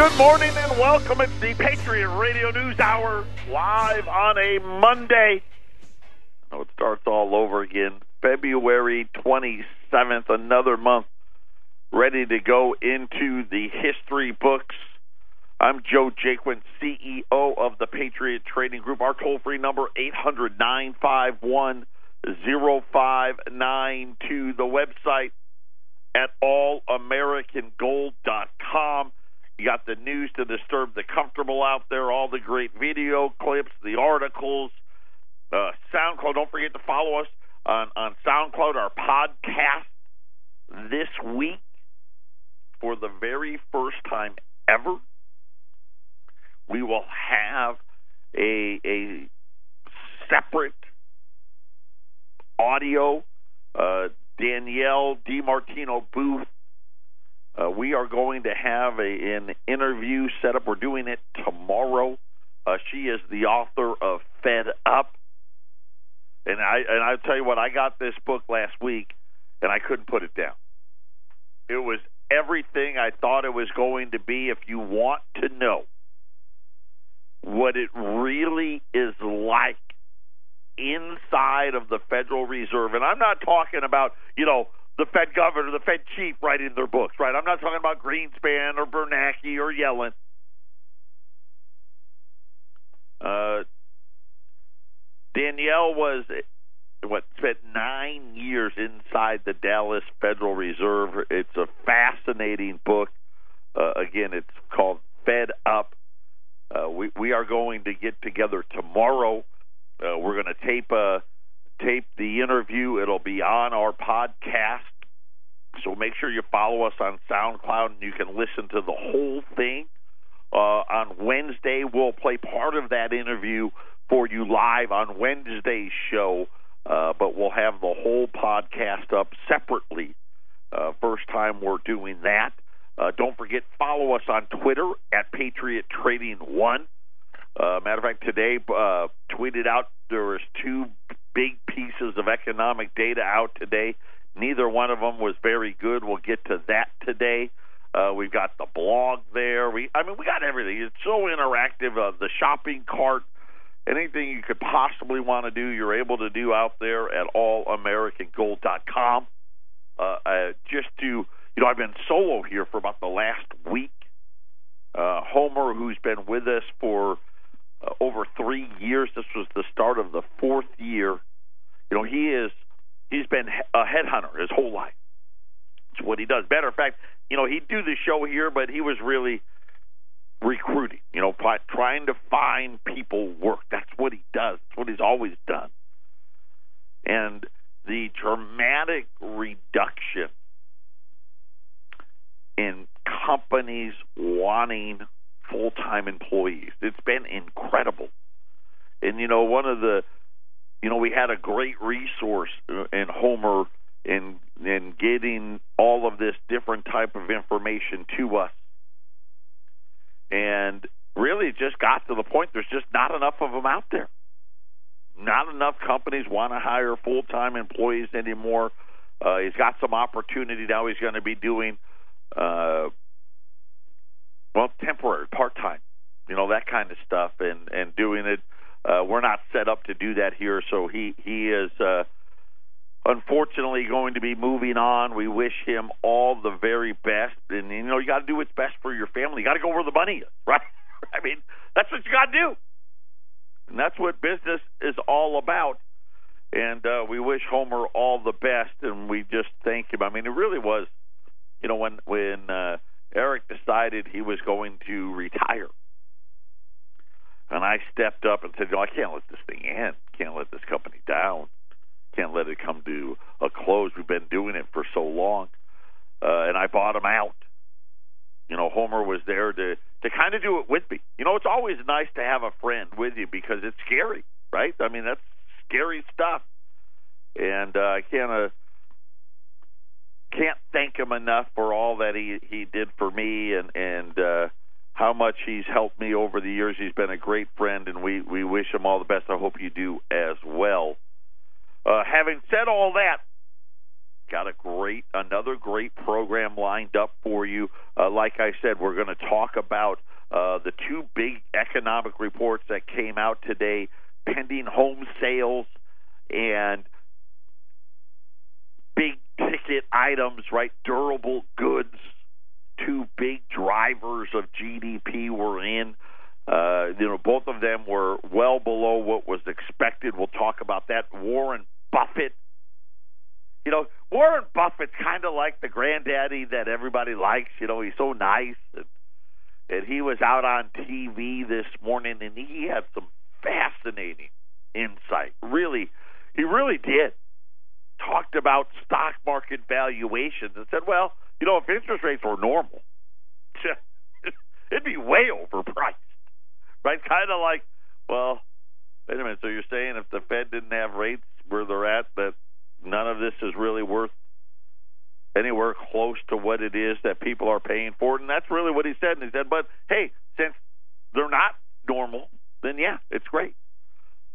Good morning and welcome. It's the Patriot Radio News Hour live on a Monday. Know it starts all over again. February 27th, another month ready to go into the history books. I'm Joe Jaquin, CEO of the Patriot Trading Group. Our toll free number 800 951 0592. The website at allamericangold.com. You got the news to disturb the comfortable out there, all the great video clips, the articles, uh, SoundCloud. Don't forget to follow us on, on SoundCloud, our podcast this week for the very first time ever. We will have a, a separate audio uh, Danielle DiMartino Booth uh, we are going to have a, an interview set up. We're doing it tomorrow. Uh, she is the author of Fed Up, and I and I tell you what, I got this book last week, and I couldn't put it down. It was everything I thought it was going to be. If you want to know what it really is like inside of the Federal Reserve, and I'm not talking about you know the Fed governor, the Fed chief writing their books, right? I'm not talking about Greenspan or Bernanke or Yellen. Uh, Danielle was what spent nine years inside the Dallas Federal Reserve. It's a fascinating book. Uh, again, it's called Fed Up. Uh, we we are going to get together tomorrow. Uh, we're going to tape a tape the interview. It'll be on our podcast. So make sure you follow us on SoundCloud and you can listen to the whole thing. Uh, on Wednesday, we'll play part of that interview for you live on Wednesday's show, uh, but we'll have the whole podcast up separately. Uh, first time we're doing that. Uh, don't forget, follow us on Twitter at Patriot Trading One. Uh, matter of fact, today uh, tweeted out there was two big pieces of economic data out today. Neither one of them was very good. We'll get to that today. Uh, we've got the blog there. We, I mean, we got everything. It's so interactive. Uh, the shopping cart, anything you could possibly want to do, you're able to do out there at allamericangold.com. Uh, uh, just to, you know, I've been solo here for about the last week. Uh, Homer, who's been with us for uh, over three years. This was the start of the fourth year. You know, he is he's been a headhunter his whole life. It's what he does. Matter of fact, you know, he'd do the show here, but he was really recruiting. You know, trying to find people work. That's what he does. That's what he's always done. And the dramatic reduction in companies wanting full time employees. It's been incredible. And you know, one of the you know, we had a great resource in Homer in in getting all of this different type of information to us. And really it just got to the point there's just not enough of them out there. Not enough companies want to hire full time employees anymore. Uh, he's got some opportunity now. He's going to be doing uh, well, temporary, part time, you know that kind of stuff, and and doing it. Uh, we're not set up to do that here, so he he is uh, unfortunately going to be moving on. We wish him all the very best, and you know you got to do what's best for your family. You got to go where the money is, right? I mean that's what you got to do, and that's what business is all about. And uh, we wish Homer all the best, and we just thank him. I mean, it really was, you know, when when uh, Eric decided he was going to retire. And I stepped up and said, "No, I can't let this thing end. Can't let this company down. Can't let it come to a close. We've been doing it for so long." Uh, and I bought him out. You know, Homer was there to to kind of do it with me. You know, it's always nice to have a friend with you because it's scary, right? I mean, that's scary stuff. And uh, I can't uh, can't thank him enough for all that he he did for me and and uh how much he's helped me over the years. He's been a great friend, and we we wish him all the best. I hope you do as well. Uh, having said all that, Got a great, another great program lined up for you. Uh, like I said, we're going to talk about uh, the two big economic reports that came out today pending home sales and big ticket items, right? Durable goods. Two big drivers of GDP were in. Uh, you know, both of them were well below what was expected. We'll talk about that. Warren Buffett. You know, Warren Buffett's kind of like the granddaddy that everybody likes. You know, he's so nice. And, and he was out on TV this morning, and he had some fascinating insight. Really, he really did. Talked about stock market valuations and said, well, you know, if interest rates were normal, it'd be way overpriced right? Kind of like, well, wait a minute. So you're saying if the Fed didn't have rates where they're at, that none of this is really worth anywhere close to what it is that people are paying for it? And that's really what he said. And he said, but hey, since they're not normal, then yeah, it's great.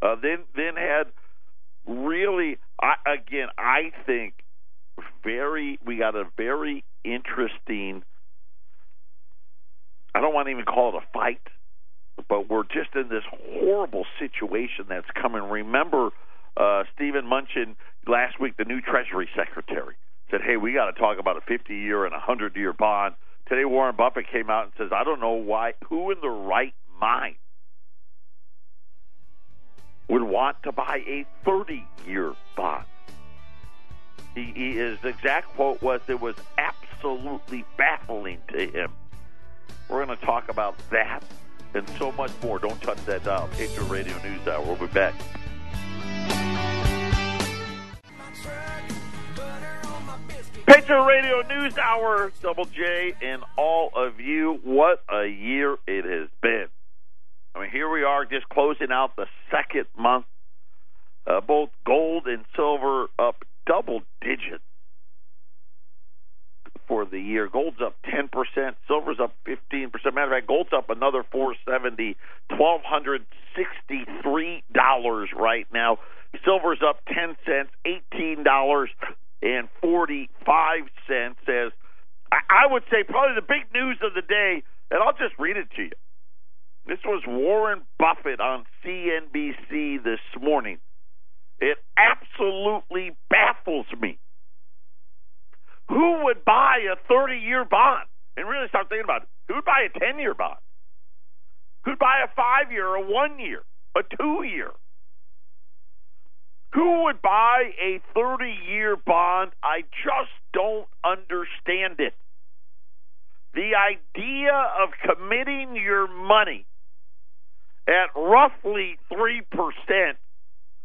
Uh, then then had really, I, again, I think very we got a very interesting. I don't want to even call it a fight but we're just in this horrible situation that's coming. Remember, uh, Steven Mnuchin last week, the new Treasury Secretary, said, "Hey, we got to talk about a 50-year and a 100-year bond." Today, Warren Buffett came out and says, "I don't know why. Who in the right mind would want to buy a 30-year bond?" He, he, his exact quote was, "It was absolutely baffling to him." We're going to talk about that and so much more. Don't touch that dial. Patriot Radio News Hour. We'll be back. Patriot Radio News Hour, Double J, and all of you. What a year it has been. I mean, here we are just closing out the second month. Uh, both gold and silver up double digits for the year. Gold's up 10%, silver's up 15%. Matter of fact, gold's up another 470, $1,263 right now. Silver's up 10 cents, $18 and 45 cents as I would say probably the big news of the day, and I'll just read it to you. This was Warren Buffett on CNBC this morning. It absolutely baffles me who would buy a 30 year bond? And really start thinking about it. Who would buy a 10 year bond? Who'd buy a five year, a one year, a two year? Who would buy a 30 year bond? I just don't understand it. The idea of committing your money at roughly 3%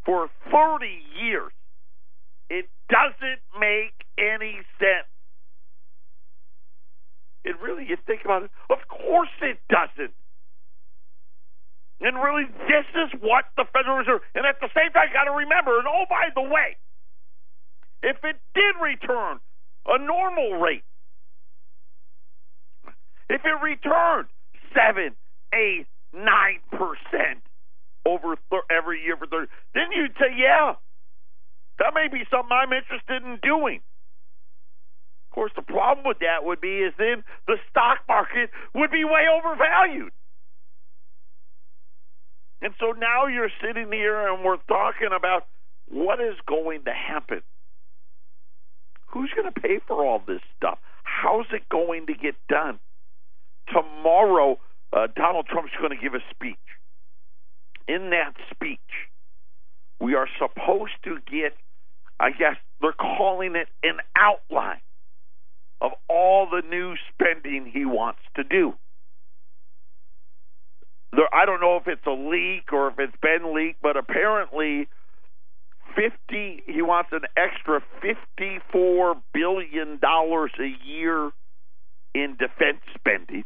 for 30 years it doesn't make any sense. It really, you think about it, of course it doesn't. And really, this is what the Federal Reserve, and at the same time, got to remember, and oh, by the way, if it did return a normal rate, if it returned seven, eight, nine percent over th- every year for thirty, then you'd say, yeah, that may be something I'm interested in doing. Of course, the problem with that would be is then the stock market would be way overvalued. And so now you're sitting here and we're talking about what is going to happen. Who's going to pay for all this stuff? How's it going to get done? Tomorrow, uh, Donald Trump's going to give a speech. In that speech, we are supposed to get I guess they're calling it an outline of all the new spending he wants to do. There, I don't know if it's a leak or if it's been leaked, but apparently 50 he wants an extra 54 billion dollars a year in defense spending.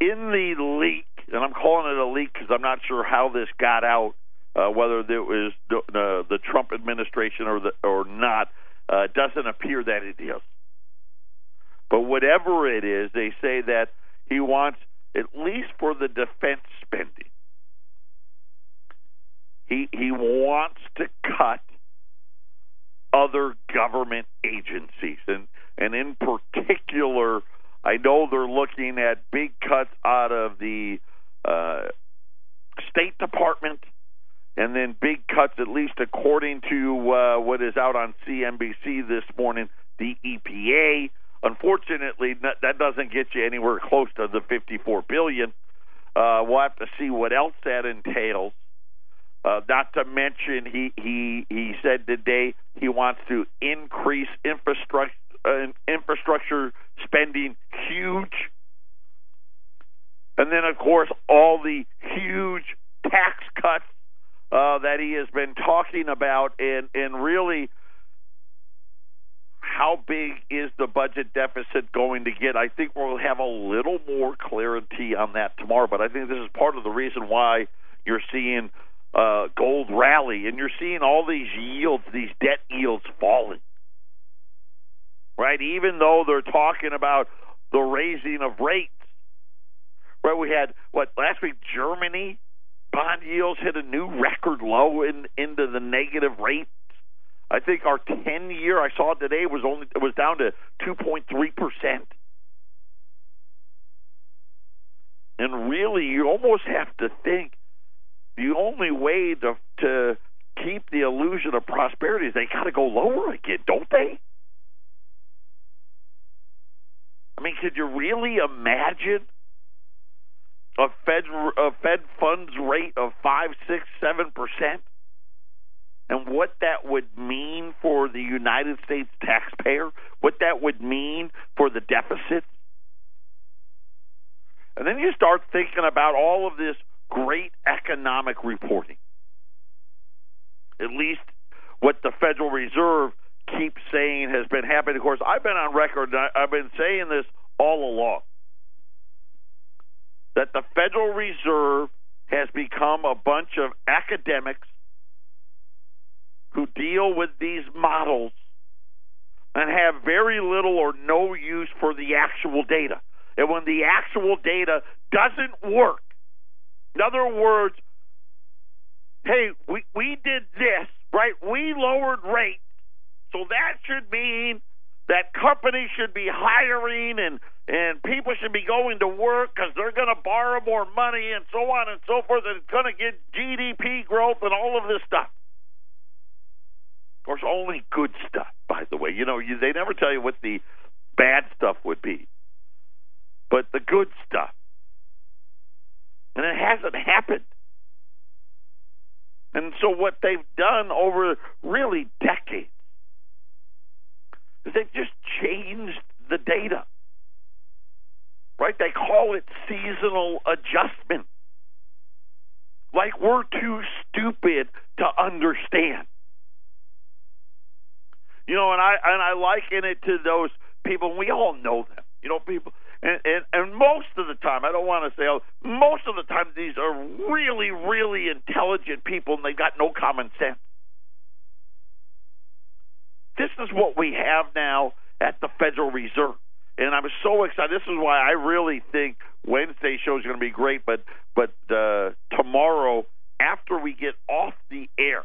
In the leak, and I'm calling it a leak because I'm not sure how this got out uh, whether it was the, the Trump administration or the, or not, uh, doesn't appear that it is. But whatever it is, they say that he wants at least for the defense spending. He he wants to cut other government agencies. And, and in particular, I know they're looking at big cuts out of the uh, State Department and then big cuts, at least according to uh, what is out on CNBC this morning, the EPA. Unfortunately, that doesn't get you anywhere close to the 54 billion. Uh, we'll have to see what else that entails. Uh, not to mention, he he he said today he wants to increase infrastructure uh, infrastructure spending huge, and then of course all the huge tax cuts uh, that he has been talking about, and and really how big is the budget deficit going to get? I think we'll have a little more clarity on that tomorrow, but I think this is part of the reason why you're seeing uh, gold rally and you're seeing all these yields, these debt yields falling. Right? Even though they're talking about the raising of rates. Right? We had, what, last week, Germany bond yields hit a new record low in into the negative rates. I think our 10 year I saw today was only it was down to 2.3 percent. And really, you almost have to think the only way to to keep the illusion of prosperity is they got to go lower again, don't they? I mean, could you really imagine a Fed a Fed funds rate of five, six, seven percent? and what that would mean for the United States taxpayer, what that would mean for the deficit. And then you start thinking about all of this great economic reporting. At least what the Federal Reserve keeps saying has been happening. Of course, I've been on record, I've been saying this all along that the Federal Reserve has become a bunch of academics who deal with these models and have very little or no use for the actual data. And when the actual data doesn't work, in other words, hey, we, we did this, right? We lowered rates, so that should mean that companies should be hiring and and people should be going to work because they're going to borrow more money and so on and so forth. And it's going to get GDP growth and all of this stuff Of course, only good stuff, by the way. You know, you, they never tell you what the bad stuff would be, but the good stuff. And it hasn't happened. And so, what they've done over really decades they've just changed the data. Right? They call it seasonal adjustment. Like we're too stupid to understand. You know, and I and I liken it to those people. We all know them. You know, people, and and, and most of the time, I don't want to say, most of the time, these are really, really intelligent people, and they've got no common sense. This is what we have now at the Federal Reserve. And I'm so excited. This is why I really think Wednesday show is going to be great. But but uh, tomorrow, after we get off the air,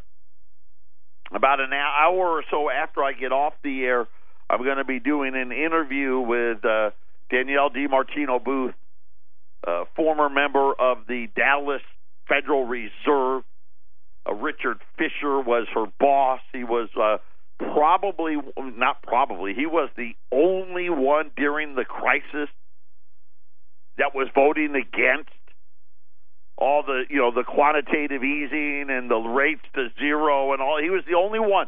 about an hour or so after I get off the air, I'm going to be doing an interview with uh, Danielle DiMartino Booth, uh, former member of the Dallas Federal Reserve. Uh, Richard Fisher was her boss. He was uh, probably, not probably, he was the only one during the crisis that was voting against all the you know the quantitative easing and the rates to zero and all. He was the only one.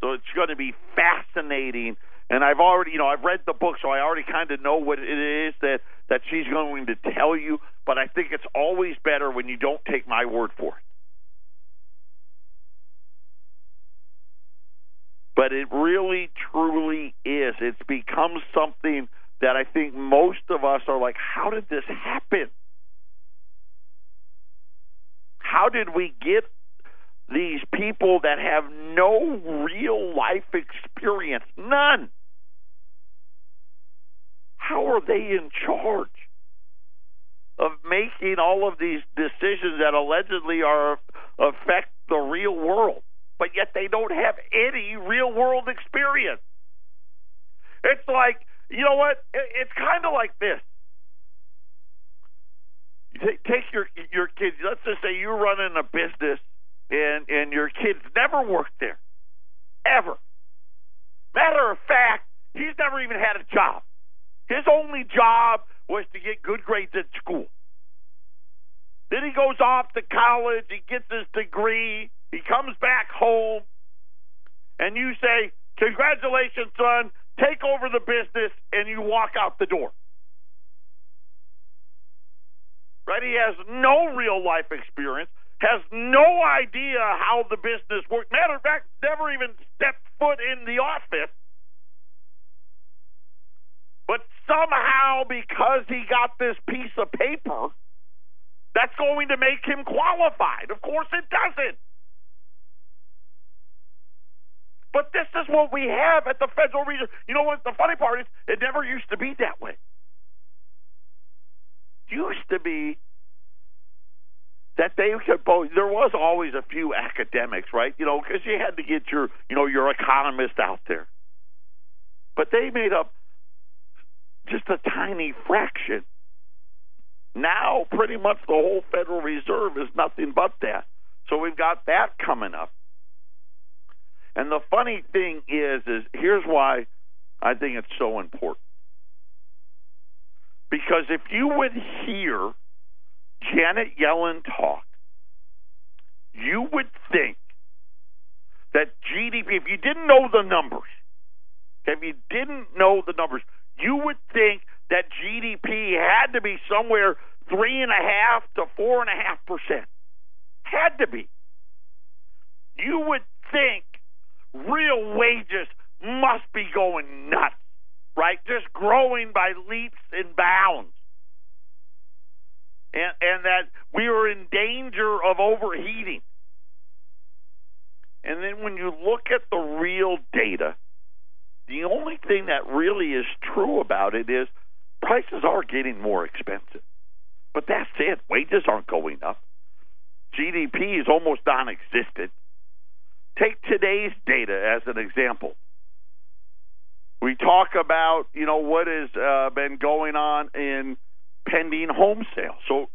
So it's going to be fascinating. And I've already, you know, I've read the book, so I already kind of know what it is that that she's going to tell you. But I think it's always better when you don't take my word for it. But it really, truly is. It's become something that I think most of us are like, how did this happen? How did we get these people that have no real life experience? None. How are they in charge of making all of these decisions that allegedly are affect the real world? But yet they don't have any real world experience. It's like, you know what? It's kind of like this. Take your your kids. Let's just say you're running a business, and and your kids never worked there, ever. Matter of fact, he's never even had a job. His only job was to get good grades at school. Then he goes off to college, he gets his degree, he comes back home, and you say, Congratulations, son, take over the business, and you walk out the door. Right? He has no real life experience, has no idea how the business works. Matter of fact, never even stepped foot in the office. But somehow, because he got this piece of paper, that's going to make him qualified. Of course, it doesn't. But this is what we have at the Federal Reserve. You know what? The funny part is, it never used to be that way. It used to be that they could both. There was always a few academics, right? You know, because you had to get your, you know, your economist out there. But they made up just a tiny fraction. Now, pretty much the whole Federal Reserve is nothing but that. So we've got that coming up. And the funny thing is, is here's why I think it's so important. Because if you would hear Janet Yellen talk, you would think that GDP, if you didn't know the numbers, if you didn't know the numbers, you would think that GDP had to be somewhere three and a half to four and a half percent. Had to be. You would think real wages must be going nuts, right? Just growing by leaps and bounds. And, and that we are in danger of overheating. And then when you look at the real data, the only thing that really is true about it is prices are getting more expensive. But that's it. Wages aren't going up. GDP is almost non existent. Take today's data as an example. We talk about, you know, what has uh, been going on in pending home sales. So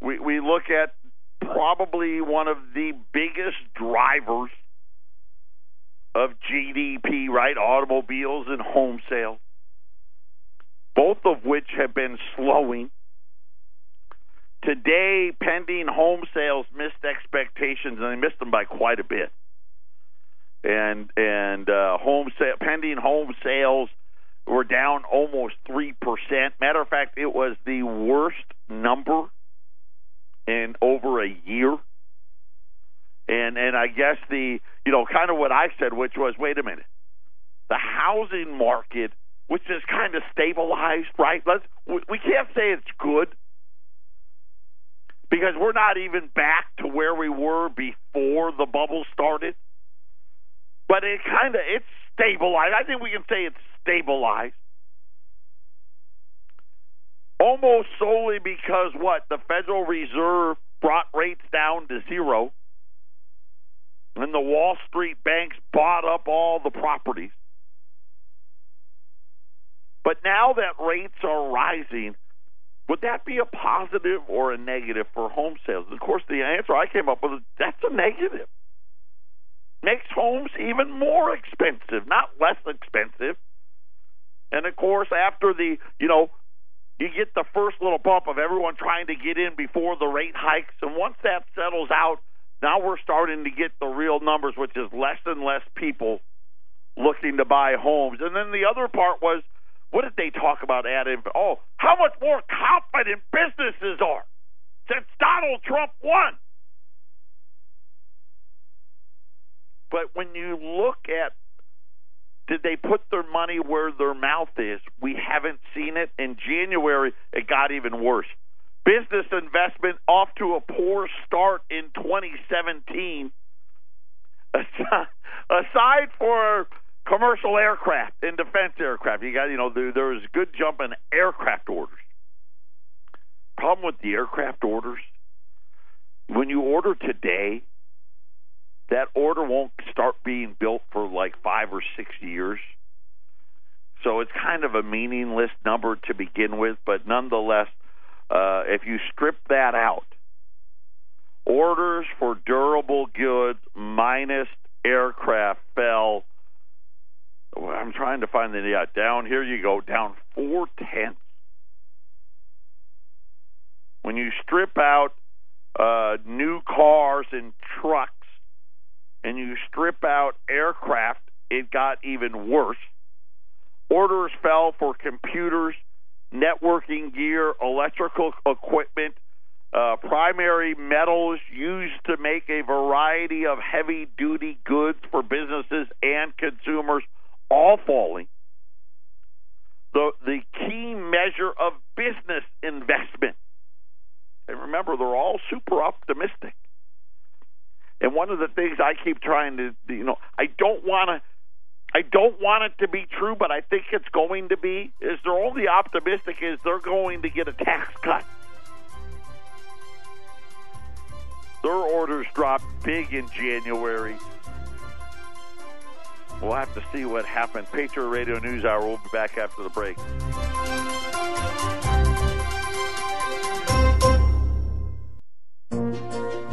we, we look at probably one of the biggest drivers of GDP, right? Automobiles and home sales, both of which have been slowing. Today, pending home sales missed expectations, and they missed them by quite a bit. And and uh, home sale, pending home sales were down almost three percent. Matter of fact, it was the worst number in over a year. And and I guess the you know kind of what I said, which was, wait a minute, the housing market, which is kind of stabilized, right? Let's we, we can't say it's good because we're not even back to where we were before the bubble started. But it kind of it's stabilized. I think we can say it's stabilized. Almost solely because what the Federal Reserve brought rates down to zero and the Wall Street banks bought up all the properties. But now that rates are rising, would that be a positive or a negative for home sales? Of course, the answer I came up with is that's a negative. Makes homes even more expensive, not less expensive. And of course, after the, you know, you get the first little bump of everyone trying to get in before the rate hikes. And once that settles out, now we're starting to get the real numbers, which is less and less people looking to buy homes. And then the other part was, what did they talk about adding? Oh, how much more confident businesses are since Donald Trump won. But when you look at did they put their money where their mouth is? We haven't seen it. In January, it got even worse. Business investment off to a poor start in 2017. Aside for commercial aircraft and defense aircraft, you got you know there, there was good jump in aircraft orders. Problem with the aircraft orders, when you order today, that order won't start being built for like five or six years. So it's kind of a meaningless number to begin with, but nonetheless, uh, if you strip that out, orders for durable goods minus aircraft fell. I'm trying to find the yeah down here. You go down four tenths. When you strip out uh, new cars and trucks, and you strip out aircraft, it got even worse. Orders fell for computers, networking gear, electrical equipment, uh, primary metals used to make a variety of heavy duty goods for businesses and consumers, all falling. The, the key measure of business investment. And remember, they're all super optimistic. And one of the things I keep trying to, you know, I don't want to. I don't want it to be true, but I think it's going to be. Is they're only optimistic is they're going to get a tax cut. Their orders dropped big in January. We'll have to see what happens. Patriot Radio News Hour. We'll be back after the break.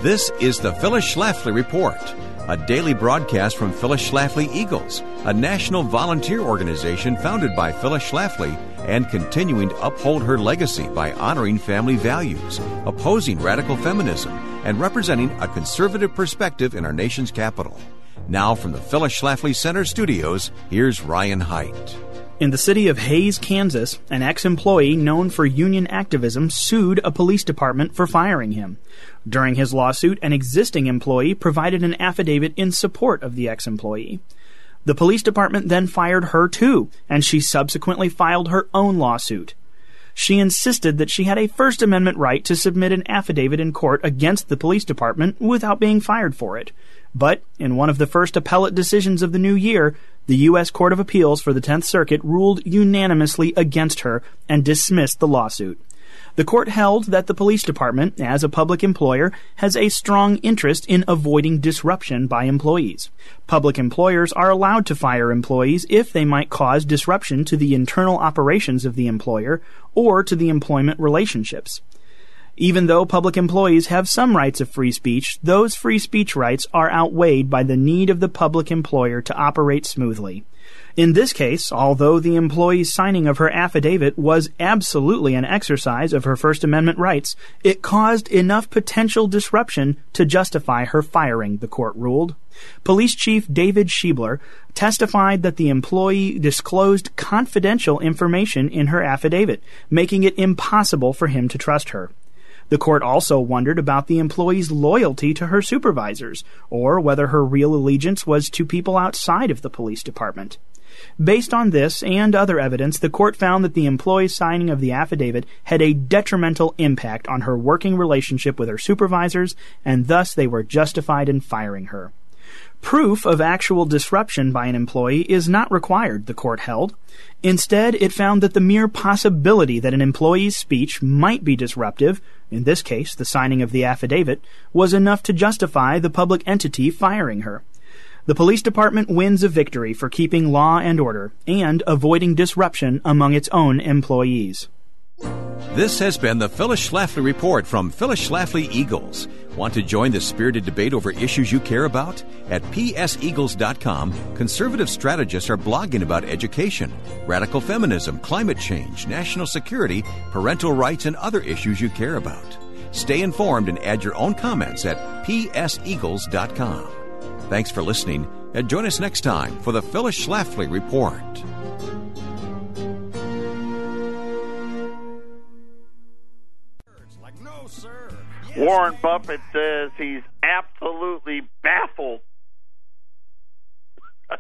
This is the Phyllis Schlafly Report, a daily broadcast from Phyllis Schlafly Eagles, a national volunteer organization founded by Phyllis Schlafly and continuing to uphold her legacy by honoring family values, opposing radical feminism, and representing a conservative perspective in our nation's capital. Now, from the Phyllis Schlafly Center studios, here's Ryan Haidt. In the city of Hays, Kansas, an ex employee known for union activism sued a police department for firing him. During his lawsuit, an existing employee provided an affidavit in support of the ex employee. The police department then fired her too, and she subsequently filed her own lawsuit. She insisted that she had a First Amendment right to submit an affidavit in court against the police department without being fired for it. But in one of the first appellate decisions of the new year, the U.S. Court of Appeals for the Tenth Circuit ruled unanimously against her and dismissed the lawsuit. The court held that the police department, as a public employer, has a strong interest in avoiding disruption by employees. Public employers are allowed to fire employees if they might cause disruption to the internal operations of the employer or to the employment relationships. Even though public employees have some rights of free speech, those free speech rights are outweighed by the need of the public employer to operate smoothly. In this case, although the employee's signing of her affidavit was absolutely an exercise of her First Amendment rights, it caused enough potential disruption to justify her firing, the court ruled. Police Chief David Schiebler testified that the employee disclosed confidential information in her affidavit, making it impossible for him to trust her. The court also wondered about the employee's loyalty to her supervisors, or whether her real allegiance was to people outside of the police department. Based on this and other evidence, the court found that the employee's signing of the affidavit had a detrimental impact on her working relationship with her supervisors, and thus they were justified in firing her. Proof of actual disruption by an employee is not required, the court held. Instead, it found that the mere possibility that an employee's speech might be disruptive, in this case the signing of the affidavit, was enough to justify the public entity firing her. The police department wins a victory for keeping law and order and avoiding disruption among its own employees. This has been the Phyllis Schlafly Report from Phyllis Schlafly Eagles. Want to join the spirited debate over issues you care about? At pseagles.com, conservative strategists are blogging about education, radical feminism, climate change, national security, parental rights, and other issues you care about. Stay informed and add your own comments at pseagles.com. Thanks for listening, and join us next time for the Phyllis Schlafly Report. Warren Buffett says he's absolutely baffled.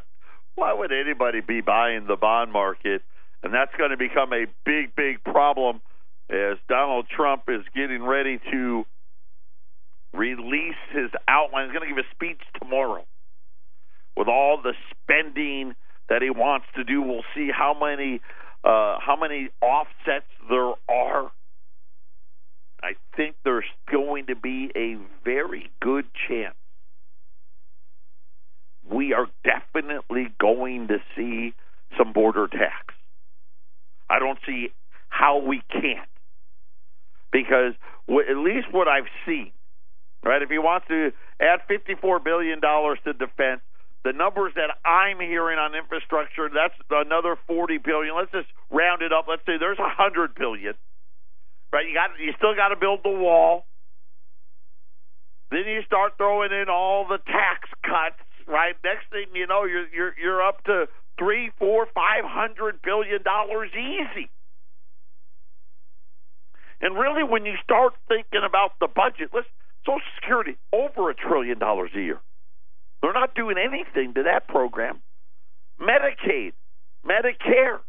Why would anybody be buying the bond market? And that's going to become a big, big problem as Donald Trump is getting ready to release his outline. He's going to give a speech tomorrow with all the spending that he wants to do. We'll see how many uh, how many offsets there are. I think there's going to be a very good chance we are definitely going to see some border tax. I don't see how we can't. Because at least what I've seen, right? If he wants to add $54 billion to defense, the numbers that I'm hearing on infrastructure, that's another 40 billion. Let's just round it up. Let's say there's 100 billion. Right? You got you still got to build the wall. Then you start throwing in all the tax cuts, right? Next thing you know, you're you're you're up to three, four, five hundred billion dollars easy. And really, when you start thinking about the budget, let's Social Security over a trillion dollars a year. They're not doing anything to that program. Medicaid, Medicare,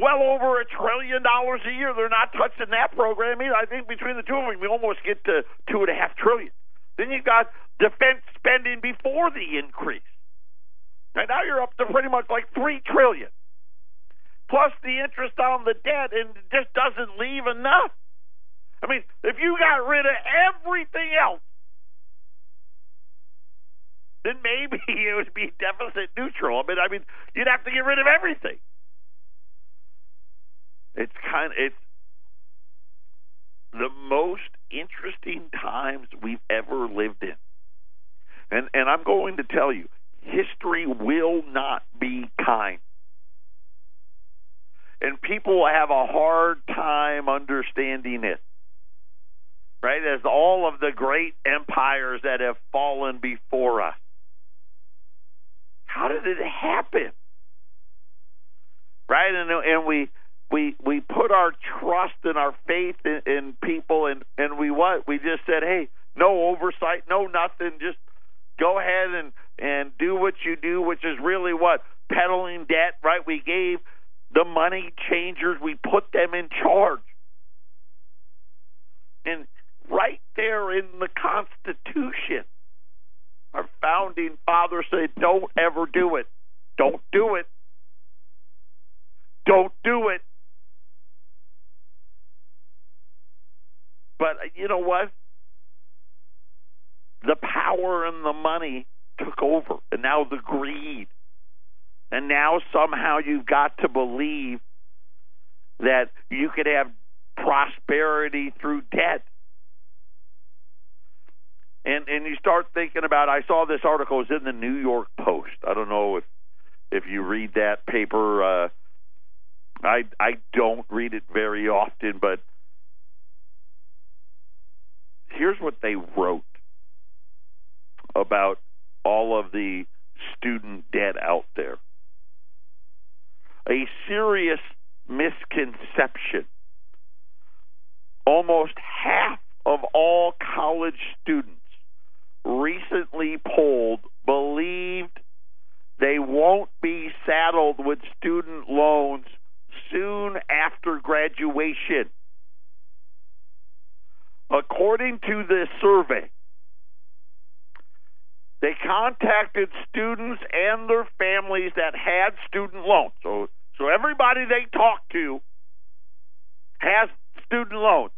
well over a trillion dollars a year. They're not touching that program either. I think between the two of them, we almost get to two and a half trillion. Then you've got defense spending before the increase. And now you're up to pretty much like three trillion. Plus the interest on the debt, and it just doesn't leave enough. I mean, if you got rid of everything else, then maybe it would be deficit neutral. I mean, I mean, you'd have to get rid of everything. It's kind of it's the most interesting times we've ever lived in. And and I'm going to tell you, history will not be kind. And people have a hard time understanding it right? As all of the great empires that have fallen before us. How did it happen? Right? And and we we we put our trust and our faith in, in people and and we what? We just said, "Hey, no oversight, no nothing, just go ahead and and do what you do, which is really what peddling debt, right? We gave the money changers, we put them in charge. And right there in the Constitution. Our founding fathers said, don't ever do it. Don't do it. Don't do it. But you know what? The power and the money took over, and now the greed. And now somehow you've got to believe that you could have prosperity through debt and and you start thinking about. I saw this article it was in the New York Post. I don't know if if you read that paper. Uh, I I don't read it very often, but here's what they wrote about all of the student debt out there. A serious misconception. Almost half of all college students recently polled believed they won't be saddled with student loans soon after graduation. According to this survey, they contacted students and their families that had student loans. So, so everybody they talked to has student loans.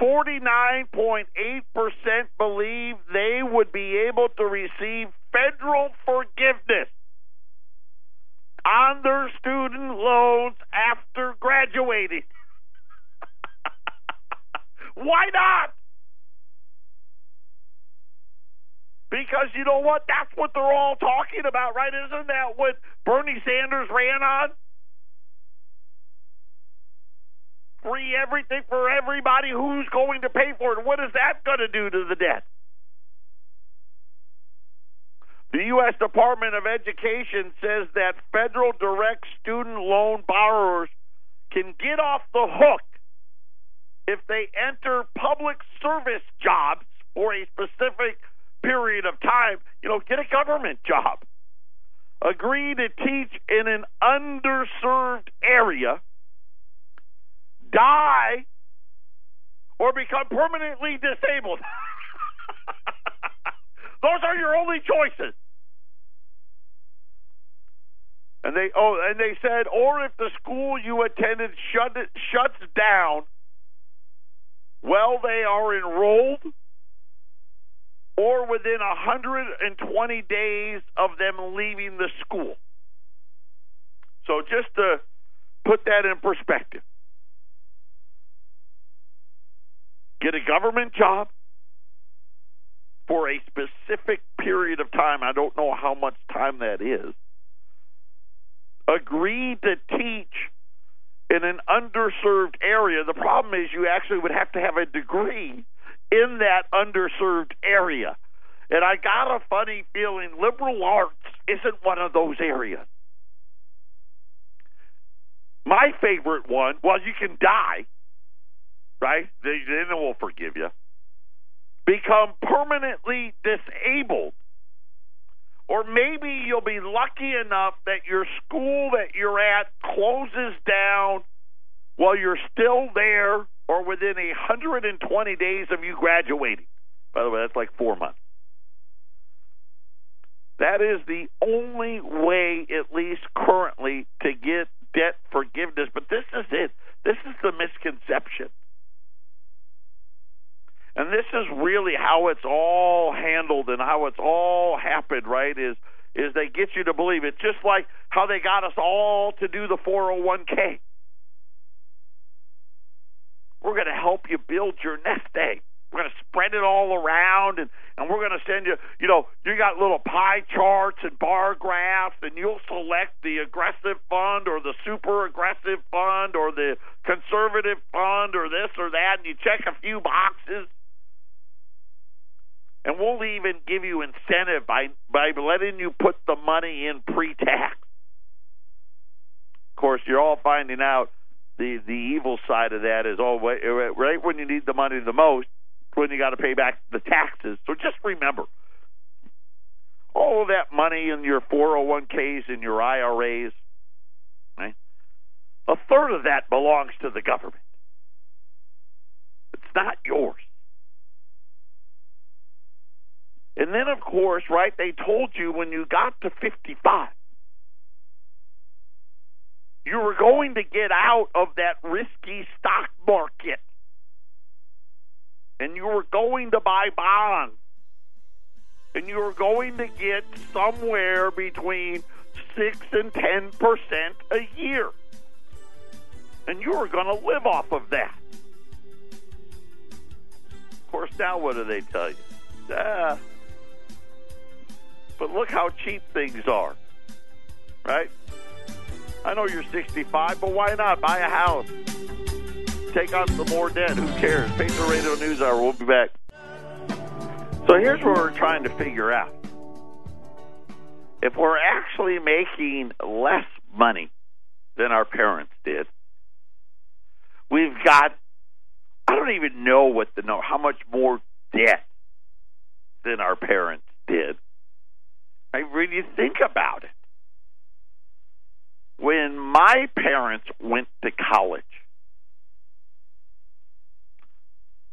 49.8% believe they would be able to receive federal forgiveness on their student loans after graduating. Why not? Because you know what? That's what they're all talking about, right? Isn't that what Bernie Sanders ran on? free everything for everybody. Who's going to pay for it? What is that going to do to the debt? The U.S. Department of Education says that federal direct student loan borrowers can get off the hook if they enter public service jobs for a specific period of time. You know, get a government job. Agree to teach in an underserved area die or become permanently disabled. Those are your only choices. And they oh and they said or if the school you attended shut shuts down while they are enrolled or within 120 days of them leaving the school. So just to put that in perspective, get a government job for a specific period of time. I don't know how much time that is. Agree to teach in an underserved area. The problem is you actually would have to have a degree in that underserved area. And I got a funny feeling liberal arts isn't one of those areas. My favorite one, well, you can die, right? They, then they will forgive you. Become permanently disabled. Or maybe you'll be lucky enough that your school that you're at closes down while you're still there or within 120 days of you graduating. By the way, that's like four months. That is the only way, at least currently, to get debt forgiveness. But this is it. This is the misconception. And this is really how it's all handled and how it's all happened, right? Is is they get you to believe it. Just like how they got us all to do the 401k. We're going to help you build your nest egg. We're going to spread it all around, and, and we're going to send you, you know, you got little pie charts and bar graphs, and you'll select the aggressive fund or the super aggressive fund or the conservative fund or this or that, and you check a few boxes. And we'll even give you incentive by, by letting you put the money in pre tax. Of course, you're all finding out the the evil side of that is oh right when you need the money the most when you got to pay back the taxes. So just remember, all of that money in your 401ks and your IRAs, right? A third of that belongs to the government. It's not yours. And then, of course, right, they told you when you got to 55, you were going to get out of that risky stock market and you were going to buy bonds and you were going to get somewhere between 6 and 10% a year. And you were going to live off of that. Of course, now what do they tell you? Ah. But look how cheap things are, right? I know you're 65, but why not buy a house? Take on some more debt. Who cares? Patriot Radio News Hour. We'll be back. So here's what we're trying to figure out. If we're actually making less money than our parents did, we've got I don't even know what the know how much more debt than our parents did. I really think about it when my parents went to college,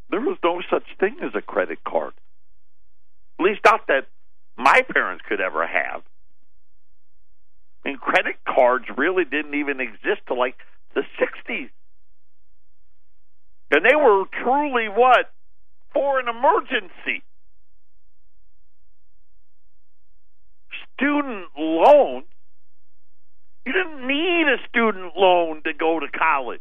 there was no such thing as a credit card. At least not that my parents could ever have. I mean, credit cards really didn't even exist till like the 60s. And they were truly what? For an emergency. Student loans you didn't need a student loan to go to college.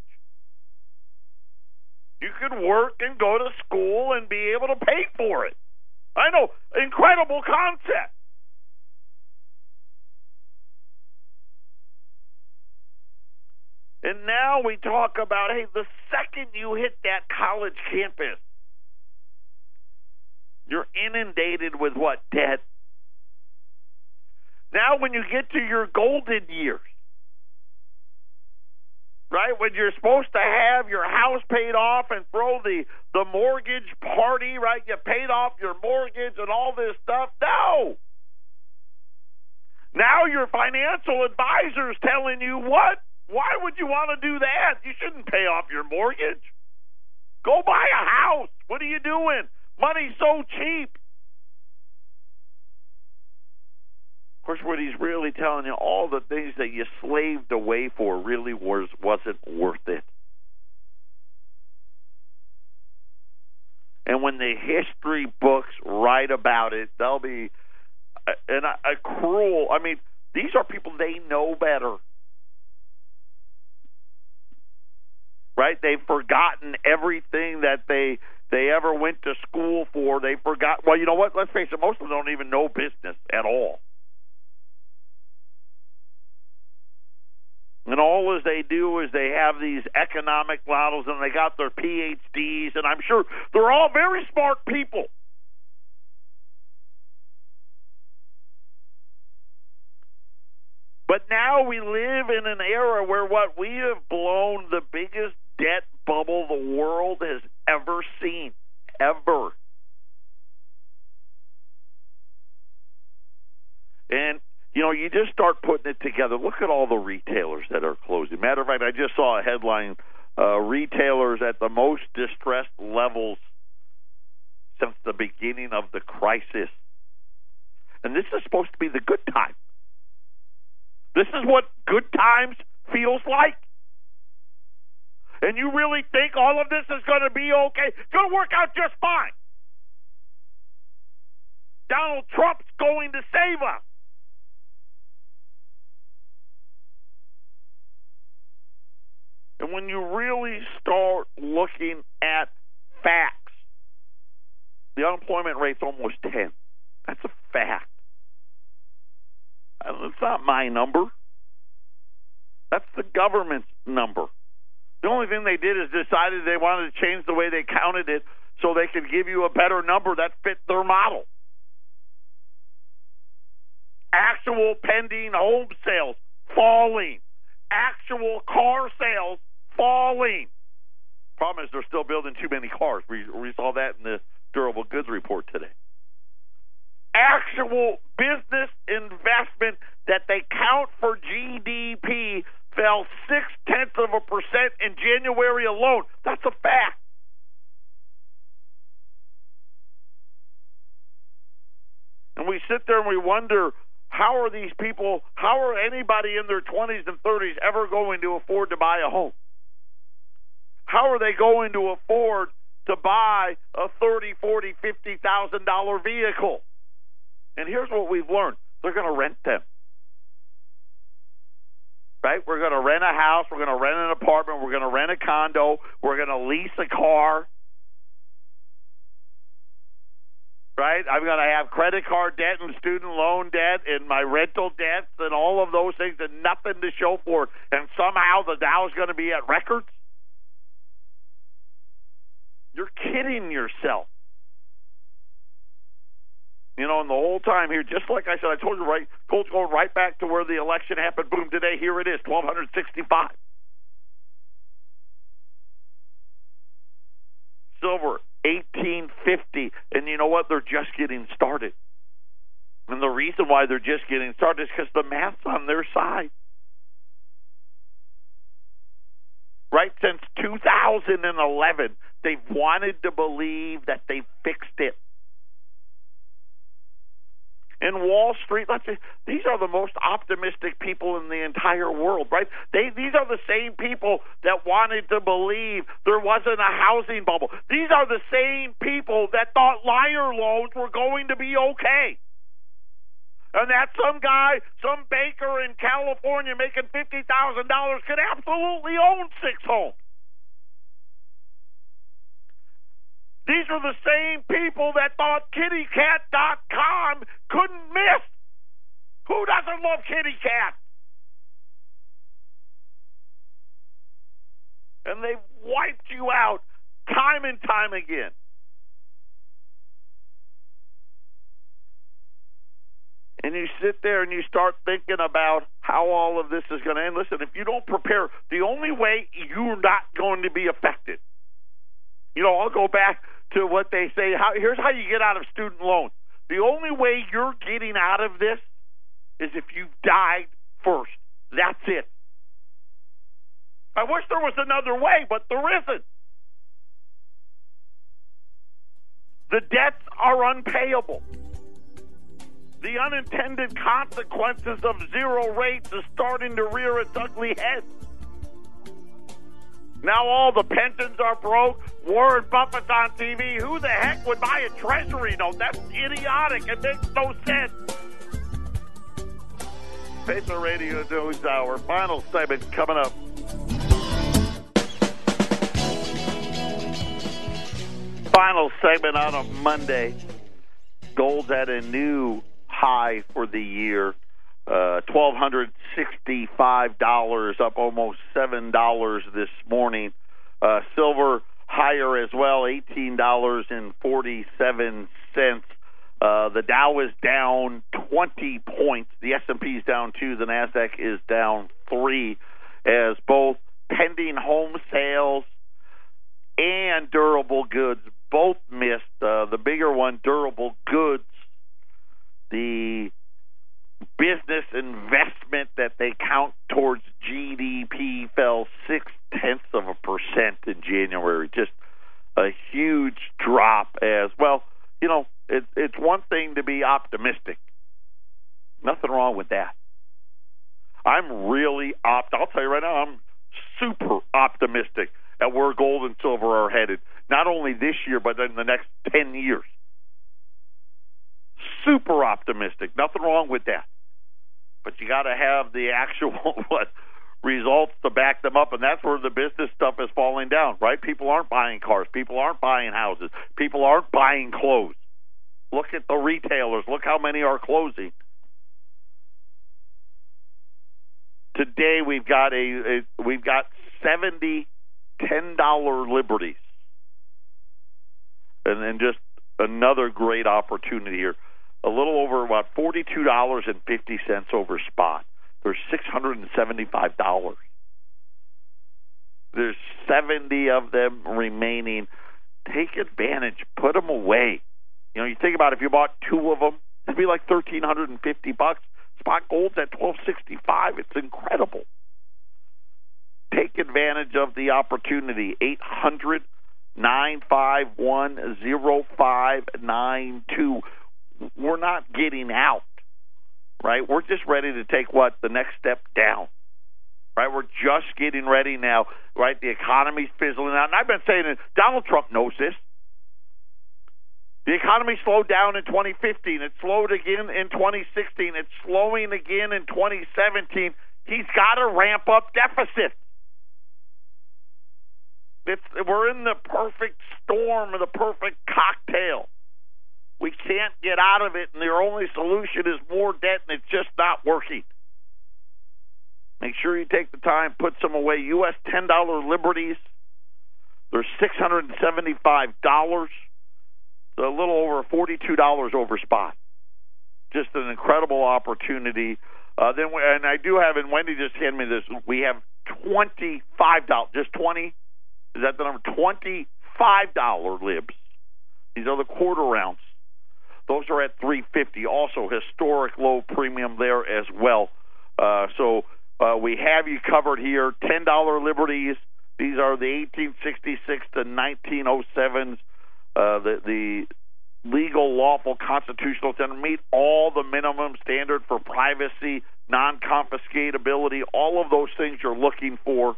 You could work and go to school and be able to pay for it. I know, incredible concept. And now we talk about hey, the second you hit that college campus, you're inundated with what? Debt. Now, when you get to your golden years, right? When you're supposed to have your house paid off and throw the the mortgage party, right? You paid off your mortgage and all this stuff. No. Now your financial advisor's telling you what? Why would you want to do that? You shouldn't pay off your mortgage. Go buy a house. What are you doing? Money's so cheap. Of course, what he's really telling you, all the things that you slaved away for really was wasn't worth it. And when the history books write about it, they'll be uh, and a, a cruel. I mean, these are people they know better. Right? They've forgotten everything that they they ever went to school for. They forgot. Well, you know what? Let's face it. Most of them don't even know business at all. And all as they do is they have these economic models and they got their PhDs, and I'm sure they're all very smart people. But now we live in an era where what we have blown the biggest debt bubble the world has ever seen. Ever. And you know, you just start putting it together. Look at all the retailers that are closing. Matter of fact, I just saw a headline: uh, retailers at the most distressed levels since the beginning of the crisis. And this is supposed to be the good time. This is what good times feels like. And you really think all of this is going to be okay? It's going to work out just fine. Donald Trump's going to save us. And when you really start looking at facts, the unemployment rate's almost 10. That's a fact. It's not my number. That's the government's number. The only thing they did is decided they wanted to change the way they counted it so they could give you a better number that fit their model. Actual pending home sales falling. Actual car sales falling. Problem is, they're still building too many cars. We, we saw that in the durable goods report today. Actual business investment that they count for GDP fell six tenths of a percent in January alone. That's a fact. And we sit there and we wonder how are these people, how are anybody in their 20s and 30s ever going to afford to buy a home? How are they going to afford to buy a thirty, forty, fifty thousand dollar vehicle? And here's what we've learned: they're going to rent them. Right? We're going to rent a house. We're going to rent an apartment. We're going to rent a condo. We're going to lease a car. Right? I'm going to have credit card debt and student loan debt and my rental debts and all of those things and nothing to show for it. And somehow the Dow is going to be at records. You're kidding yourself. You know, and the whole time here, just like I said, I told you right, gold's going right back to where the election happened. Boom, today, here it is, 1265. Silver, 1850. And you know what? They're just getting started. And the reason why they're just getting started is because the math's on their side. Right since 2011, They've wanted to believe that they fixed it. In Wall Street, let's say, these are the most optimistic people in the entire world, right? They these are the same people that wanted to believe there wasn't a housing bubble. These are the same people that thought liar loans were going to be okay. And that some guy, some baker in California making fifty thousand dollars could absolutely own six homes. These are the same people that thought kittycat.com couldn't miss. Who doesn't love kitty cat? And they've wiped you out time and time again. And you sit there and you start thinking about how all of this is going to end. Listen, if you don't prepare, the only way you're not going to be affected. You know, I'll go back to what they say. How, here's how you get out of student loans. The only way you're getting out of this is if you died first. That's it. I wish there was another way, but there isn't. The debts are unpayable. The unintended consequences of zero rates is starting to rear its ugly head. Now all the pensions are broke, Warren Buffett's on TV. Who the heck would buy a treasury note? That's idiotic. It makes no sense. Patriot Radio News Hour. Final segment coming up. Final segment on a Monday. Gold's at a new high for the year. Uh, twelve hundred sixty-five dollars, up almost seven dollars this morning. Uh, silver higher as well, eighteen dollars and forty-seven cents. Uh, the Dow is down 20 points. The S&P is down two. The Nasdaq is down three, as both pending home sales and durable goods both missed. Uh, the bigger one, durable goods, the business investment that they count towards GDP fell six tenths of a percent in January. Just a huge drop. As well, you know, it, it's one thing to be optimistic. Nothing wrong with that. I'm really opt. I'll tell you right now, I'm super optimistic at where gold and silver are headed. Not only this year, but in the next ten years. Super optimistic. Nothing wrong with that. But you got to have the actual what results to back them up, and that's where the business stuff is falling down. Right? People aren't buying cars. People aren't buying houses. People aren't buying clothes. Look at the retailers. Look how many are closing. Today we've got a, a we've got seventy ten dollar liberties, and then just another great opportunity here. A little over about forty two dollars and fifty cents over spot. There's six hundred and seventy five dollars. There's seventy of them remaining. Take advantage. Put them away. You know, you think about if you bought two of them, it'd be like thirteen hundred and fifty bucks. Spot gold's at twelve sixty five. It's incredible. Take advantage of the opportunity. Eight hundred nine five one zero five nine two. We're not getting out, right? We're just ready to take what the next step down, right? We're just getting ready now, right? The economy's fizzling out, and I've been saying it. Donald Trump knows this. The economy slowed down in 2015. It slowed again in 2016. It's slowing again in 2017. He's got to ramp up deficits. It's, we're in the perfect storm, of the perfect cocktail. We can't get out of it, and their only solution is more debt, and it's just not working. Make sure you take the time, put some away. U.S. $10 liberties, they're $675 a little over forty-two dollars over spot. Just an incredible opportunity. Uh, then, we, and I do have, and Wendy just handed me this. We have twenty-five dollars, just twenty. Is that the number? Twenty-five dollar libs. These are the quarter ounce. Those are at three fifty. Also, historic low premium there as well. Uh, so uh, we have you covered here. Ten dollar liberties. These are the eighteen sixty-six to nineteen oh sevens uh, the, the legal, lawful, constitutional tender meet all the minimum standard for privacy, non-confiscatability, all of those things you're looking for.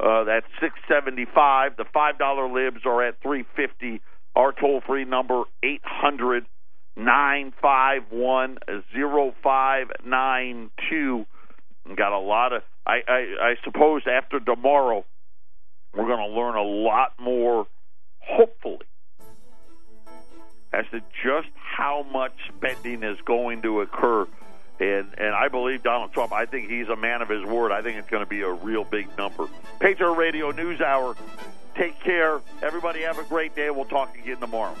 Uh, that's six seventy five. The five dollar libs are at three fifty. Our toll free number eight hundred nine five one zero five nine two. Got a lot of. I, I I suppose after tomorrow, we're going to learn a lot more. Hopefully, as to just how much spending is going to occur. And and I believe Donald Trump. I think he's a man of his word. I think it's going to be a real big number. Patriot Radio News Hour. Take care. Everybody have a great day. We'll talk again tomorrow.